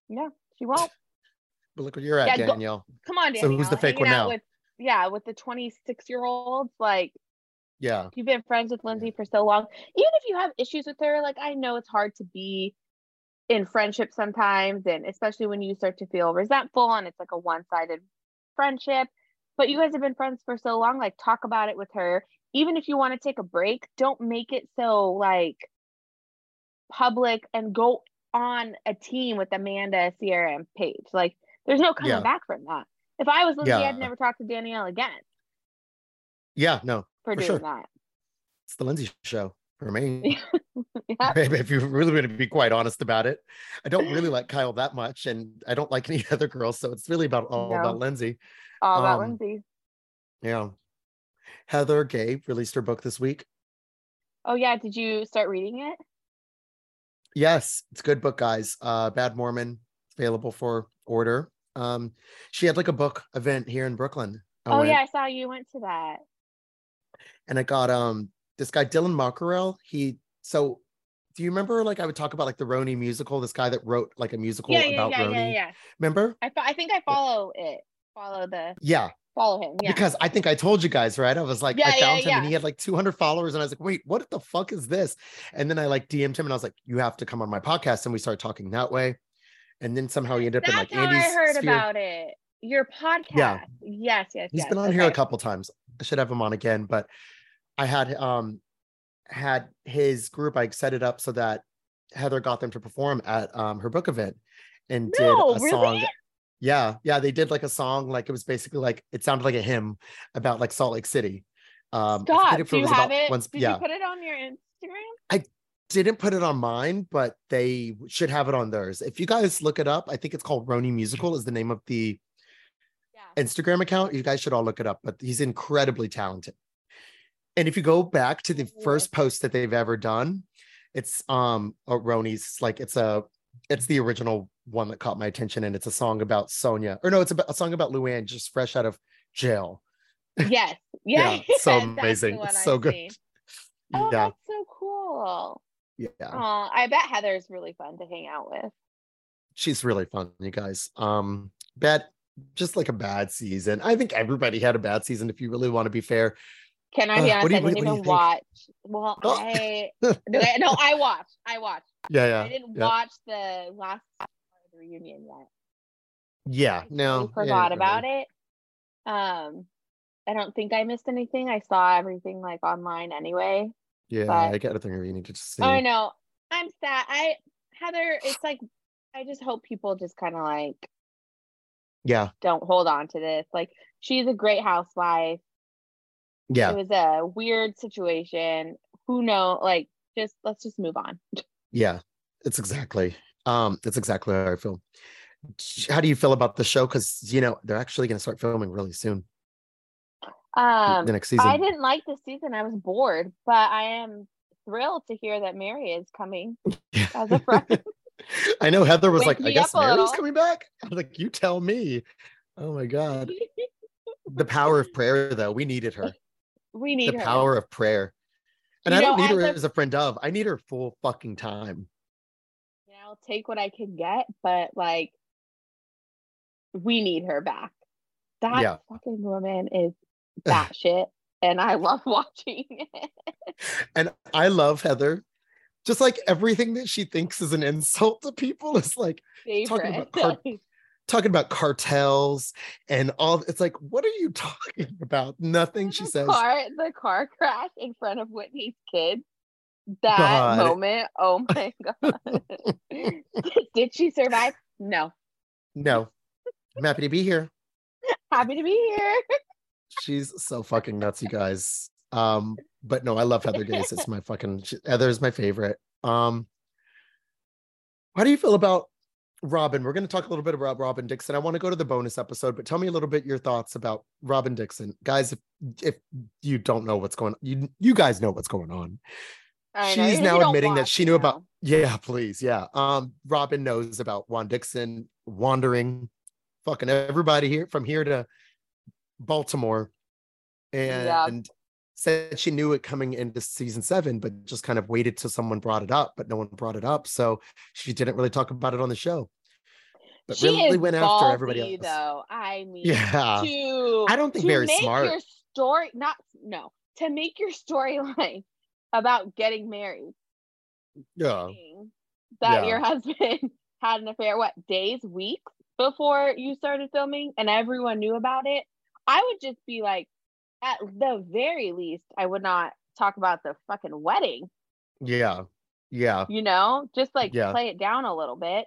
yeah, she won't. But look where you're at, Yeah, go- Danielle. Come on, So who's the fake hanging one now? With, yeah, with the 26 year olds. Like Yeah. you've been friends with Lindsay for so long. Even if you have issues with her, like I know it's hard to be in friendship sometimes, and especially when you start to feel resentful and it's like a one sided friendship. But you guys have been friends for so long. Like talk about it with her. Even if you want to take a break, don't make it so like public and go on a team with Amanda, Ciara, and Paige. Like there's no coming back from that. If I was Lindsay, I'd never talk to Danielle again. Yeah, no coming Yeah. that. If I was Lindsay, Yeah. I'd never talk to Danielle again Yeah. No, for, For doing sure. that. it's the Lindsay show for me. Yeah. if you're really going to be quite honest about it, I don't really like Kyle that much, and I don't like any other girls. So it's really about all No. about Lindsay. All about Um, Lindsay. Yeah. Heather Gay released her book this week. Oh yeah, did you start reading it? Yes, it's a good book, guys. Uh, Bad Mormon available for order. Um, she had like a book event here in Brooklyn. I oh went, yeah, I saw you went to that. And I got um this guy Dylan Mockerell. He so do you remember like I would talk about like the RHONY musical? This guy that wrote like a musical Yeah, yeah, about yeah, RHONY. yeah, yeah. Remember? I, I think I follow it. Follow the Yeah, follow him. Yeah. because I think I told you guys, right? I was like, I found him and he had like 200 followers, and I was like, wait, what the fuck is this? And then I like DM'd him and I was like, you have to come on my podcast, and we started talking that way. And then somehow he ended up That's in like Andy's I heard sphere. about it. Your podcast. Yeah. Yes, yes, He's yes. been on here a couple times. I should have him on again, but I had um had his group. I set it up so that Heather got them to perform at um her book event and No, did a really? song. Yeah, yeah, they did like a song, like it was basically like it sounded like a hymn about like Salt Lake City. Um, Stop. Do you have it? once- Did yeah, you put it on your Instagram? I didn't put it on mine, but they should have it on theirs. If you guys look it up, I think it's called RHONY Musical is the name of the. Instagram account. You guys should all look it up, but he's incredibly talented. And if you go back to the first post that they've ever done, it's um a Roni's like it's a it's the original one that caught my attention, and it's a song about Sonja. Or no, it's about a song about Luann just fresh out of jail. Yes. Yeah, Yeah. so amazing. It's so good. seen. Oh, yeah, that's so cool. yeah. Oh, I bet Heather's really fun to hang out with. She's really fun, you guys. Um, bad just like a bad season. I think everybody had a bad season if you really want to be fair. Can I be Uh, honest? you- I didn't even watch. Well, Oh. I no, I- no, I watched. I watched. Yeah, yeah. I didn't yeah. watch the last part of the reunion yet. Yeah, I no. totally forgot about it. Um, I don't think I missed anything. I saw everything like online anyway. Yeah, but- I got a thing you need to just see. I know. I'm sad. I Heather. It's like I just hope people just kind of like Yeah, don't hold on to this. Like she's a great housewife. Yeah. It was a weird situation. Who know? Like, just let's just move on. Yeah. It's exactly. Um, it's exactly how I feel. How do you feel about the show? Because you know they're actually going to start filming really soon. Um, the next season. I didn't like the season. I was bored, but I am thrilled to hear that Mary is coming as a friend. I know Heather was Wake like, I guess Mary's coming back. I was like, you tell me. Oh my god. The power of prayer, though. We needed her. we need the her. power of prayer. And You I don't need her as a- as a friend of. I need her full fucking time. Yeah, I'll take what I can get, but like, we need her back. That Yeah. fucking woman is that shit, and I love watching it. And I love Heather. Just like everything that she thinks is an insult to people is like Talking about car- talking about cartels and all. It's like, what are you talking about? Nothing she the says. car, the car crash in front of Whitney's kids. That God. moment, oh my god! Did she survive? No. No. I'm happy to be here. Happy to be here. She's so fucking nuts, you guys. Um, but no, I love Heather Gase. It's my fucking Heather's my favorite. Um, how do you feel about Robin? We're going to talk a little bit about Robin Dixon. I want to go to the bonus episode, but tell me a little bit your thoughts about Robin Dixon, guys. If if you don't know what's going, you you guys know what's going on. I She's now admitting that she knew about. know. Yeah, please, yeah. Um, Robin knows about Juan Dixon wandering, fucking everybody here from here to Baltimore, Yeah. Said she knew it coming into season seven, but just kind of waited till someone brought it up, but no one brought it up, so she didn't really talk about it on the show. But she really went after everybody else. though. I mean, Yeah, to I don't think make smart. Your story, not no, to make your storyline about getting married, yeah, that Yeah. your husband had an affair. What days, weeks before you started filming, and everyone knew about it. I would just be like, at the very least, I would not talk about the fucking wedding. yeah, yeah. You know, just like Yeah. play it down a little bit.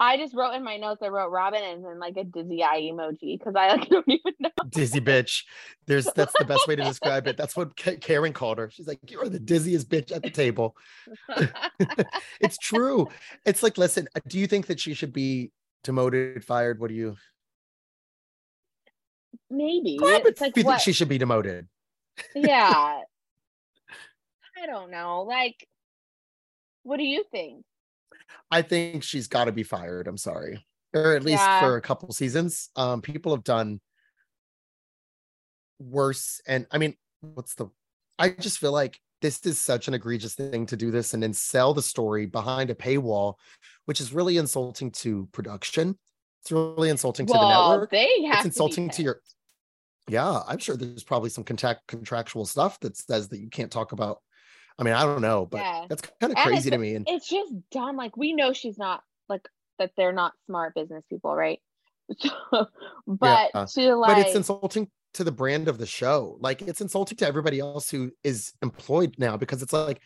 I just wrote in my notes. I wrote Robin and then like a dizzy eye emoji because I like don't even know. dizzy bitch. There's that's the best way to describe it. That's what Ka- Karen called her. She's like, "You're the dizziest bitch at the table." it's true. It's like, listen, do you think that she should be demoted, fired? What do you? Maybe it it's like what? she should be demoted? yeah. I don't know. Like, what do you think? I think she's got to be fired. I'm sorry, or at least Yeah. for a couple seasons. Um, people have done worse, and I mean, what's the? I just feel like this is such an egregious thing to do this and then sell the story behind a paywall, which is really insulting to production. It's really insulting to the network. they have It's to insulting to pissed. your. Yeah, I'm sure there's probably some contact contractual stuff that says that you can't talk about. I mean, I don't know, but Yeah. that's kind of crazy to me. And It's just dumb. Like we know she's not like that. They're not smart business people, right? So, but Yeah. to like, but it's insulting to the brand of the show. Like it's insulting to everybody else who is employed now because it's like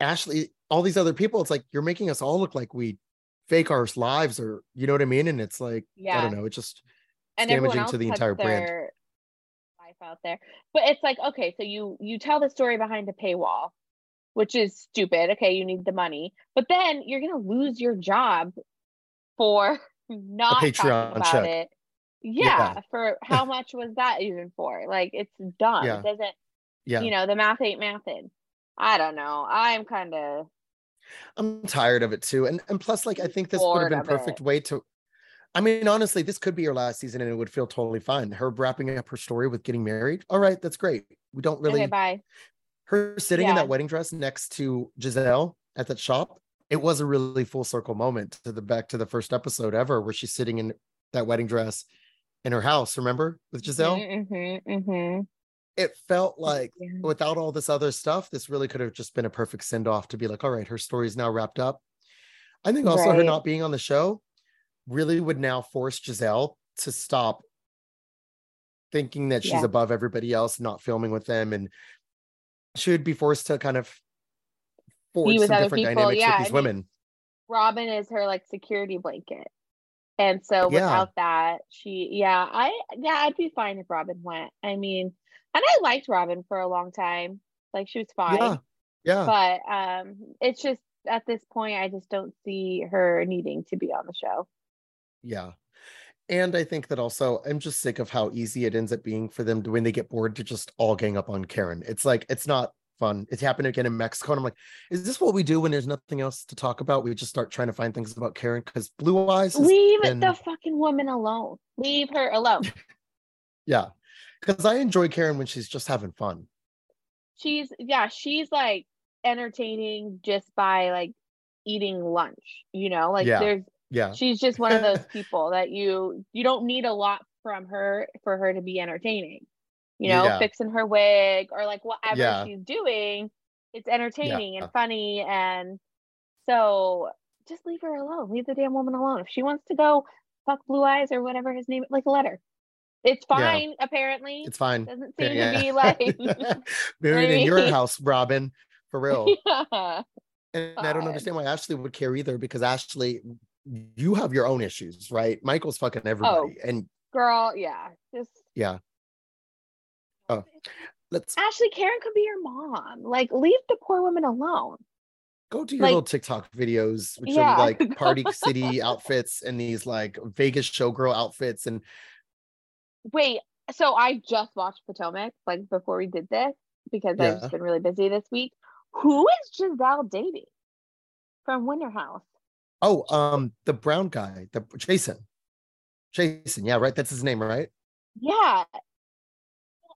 Ashley, all these other people. It's like you're making us all look like we fake our lives, or you know what I mean? And it's like I don't know. It just and it's damaging to the entire brand. life out there. But it's like, okay, so you you tell the story behind a paywall, which is stupid. Okay, you need the money, but then you're gonna lose your job for not Patreon talking about check. it. Yeah, Yeah. for how much was that even for? Like, it's dumb. Yeah. It doesn't, Yeah, you know, the math ain't mathin'. I don't know. I'm kind of I'm tired of it too. And and plus, like I think this would have been a perfect it. way to. I mean, honestly, this could be her last season, and it would feel totally fine. Her wrapping up her story with getting married. All right, that's great. We don't really. okay. Bye. her sitting in that wedding dress next to Gizelle at that shop, it was a really full circle moment to the back to the first episode ever where she's sitting in that wedding dress in her house, remember with Gizelle? Mm-hmm, mm-hmm. It felt like Yeah. without all this other stuff, this really could have just been a perfect send off to be like, all right, her story is now wrapped up. I think also her not being on the show really would now force Gizelle to stop thinking that she's Yeah. above everybody else, not filming with them, and she would be forced to kind of forge with some different people, dynamics yeah, with these I mean, women. Robin is her like security blanket. And so Yeah. without that, she yeah, I yeah, I'd be fine if Robin went. I mean, And I liked Robin for a long time. Like she was fine. Yeah. Yeah. But um it's just at this point I just don't see her needing to be on the show. Yeah. And I think that also I'm just sick of how easy it ends up being for them to when they get bored to just all gang up on Karen. It's like it's not fun. It's happened again in Mexico. And I'm like, is this what we do when there's nothing else to talk about? We just start trying to find things about Karen because Blue Eyes. Leave been- the fucking woman alone. Leave her alone. Yeah. Because I enjoy Karen when she's just having fun. she's yeah, she's like entertaining just by like eating lunch, you know? Like Yeah. there's Yeah. she's just one of those people that you you don't need a lot from her for her to be entertaining you know Yeah. fixing her wig or like whatever Yeah. she's doing it's entertaining and funny and so just leave her alone leave the damn woman alone if she wants to go fuck blue eyes or whatever his name like let her it's Yeah. fine apparently It's fine. doesn't seem Yeah. to be like Married in your house, Robin. For real. yeah. And I don't uh, understand why Ashley would care either because Ashley, you have your own issues, right? Michael's fucking oh, everybody. And girl yeah just yeah. Oh, let's Ashley Karen could be your mom. Like, leave the poor woman alone. go to your like- little TikTok videos, which Yeah. are like party city outfits and these like Vegas showgirl outfits. And Wait, so I just watched Potomac like before we did this because I've just been really busy this week. Who is Gizelle dating from Winter House? oh, um, the brown guy, the Jason. Jason, yeah, right. That's his name, right? Yeah.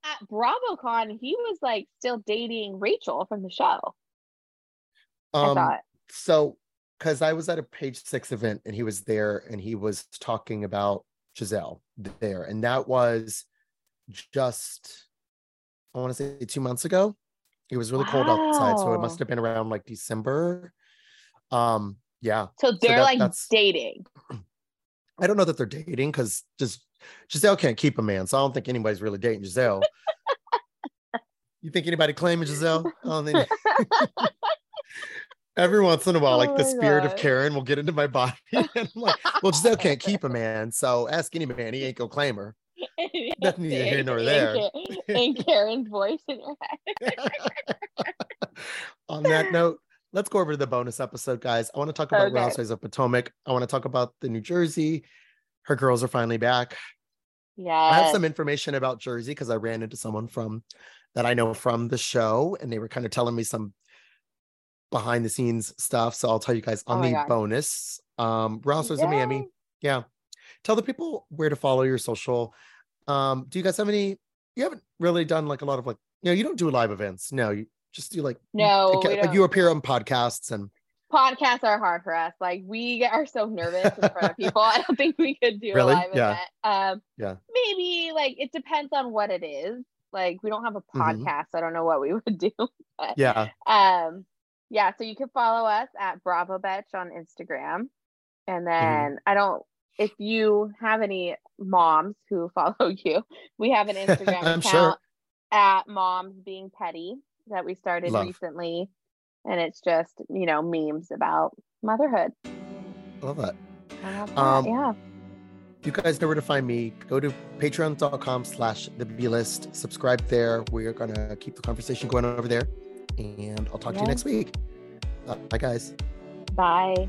At BravoCon, he was like still dating Rachel from the show. I Um, thought. so because I was at a page six event and he was there and he was talking about Gizelle there, and that was just I want to say two months ago. It was really cold outside, so it must have been around like December. Um, yeah, So they're that- like that's- dating. I don't know that they're dating because just Gizelle can't keep a man, so I don't think anybody's really dating Gizelle. you think anybody claiming Gizelle? I don't think. Every once in a while, Oh like the oh my spirit of Karen will get into my body. and I'm like, well, Gizelle can't keep a man, so ask any man, he ain't gonna claim her. Nothing neither here nor there. And Karen's voice in your head. On that note, let's go over to the bonus episode, guys. I want to talk about Okay. Of Potomac. I want to talk about the New Jersey. Her girls are finally back. Yeah. I have some information about Jersey because I ran into someone from that I know from the show, and they were kind of telling me some behind the scenes stuff. So I'll tell you guys on Oh the God. bonus. Um, Real Housewives of Miami. Yeah. Tell the people where to follow your social. Um, do you guys have any? You haven't really done like a lot of like, you know, you don't do live events. No, you just do like No, like, like you appear on podcasts and podcasts are hard for us. Like we are so nervous in front of people. I don't think we could do Really? a live Yeah. event. Um, Yeah. maybe like it depends on what it is. Like we don't have a Mhm. podcast. I don't know what we would do. But, yeah. um, yeah. So you can follow us at BravoBetch on Instagram, and then I don't. If you have any moms who follow you, we have an Instagram account sure. at Moms Being Petty that we started Love. recently, and it's just you know memes about motherhood. Love that. I love that, Um, yeah. you guys know where to find me go to patreon.com slash the b list subscribe there we're gonna keep the conversation going over there and i'll talk to you next week. Uh, bye guys. Bye.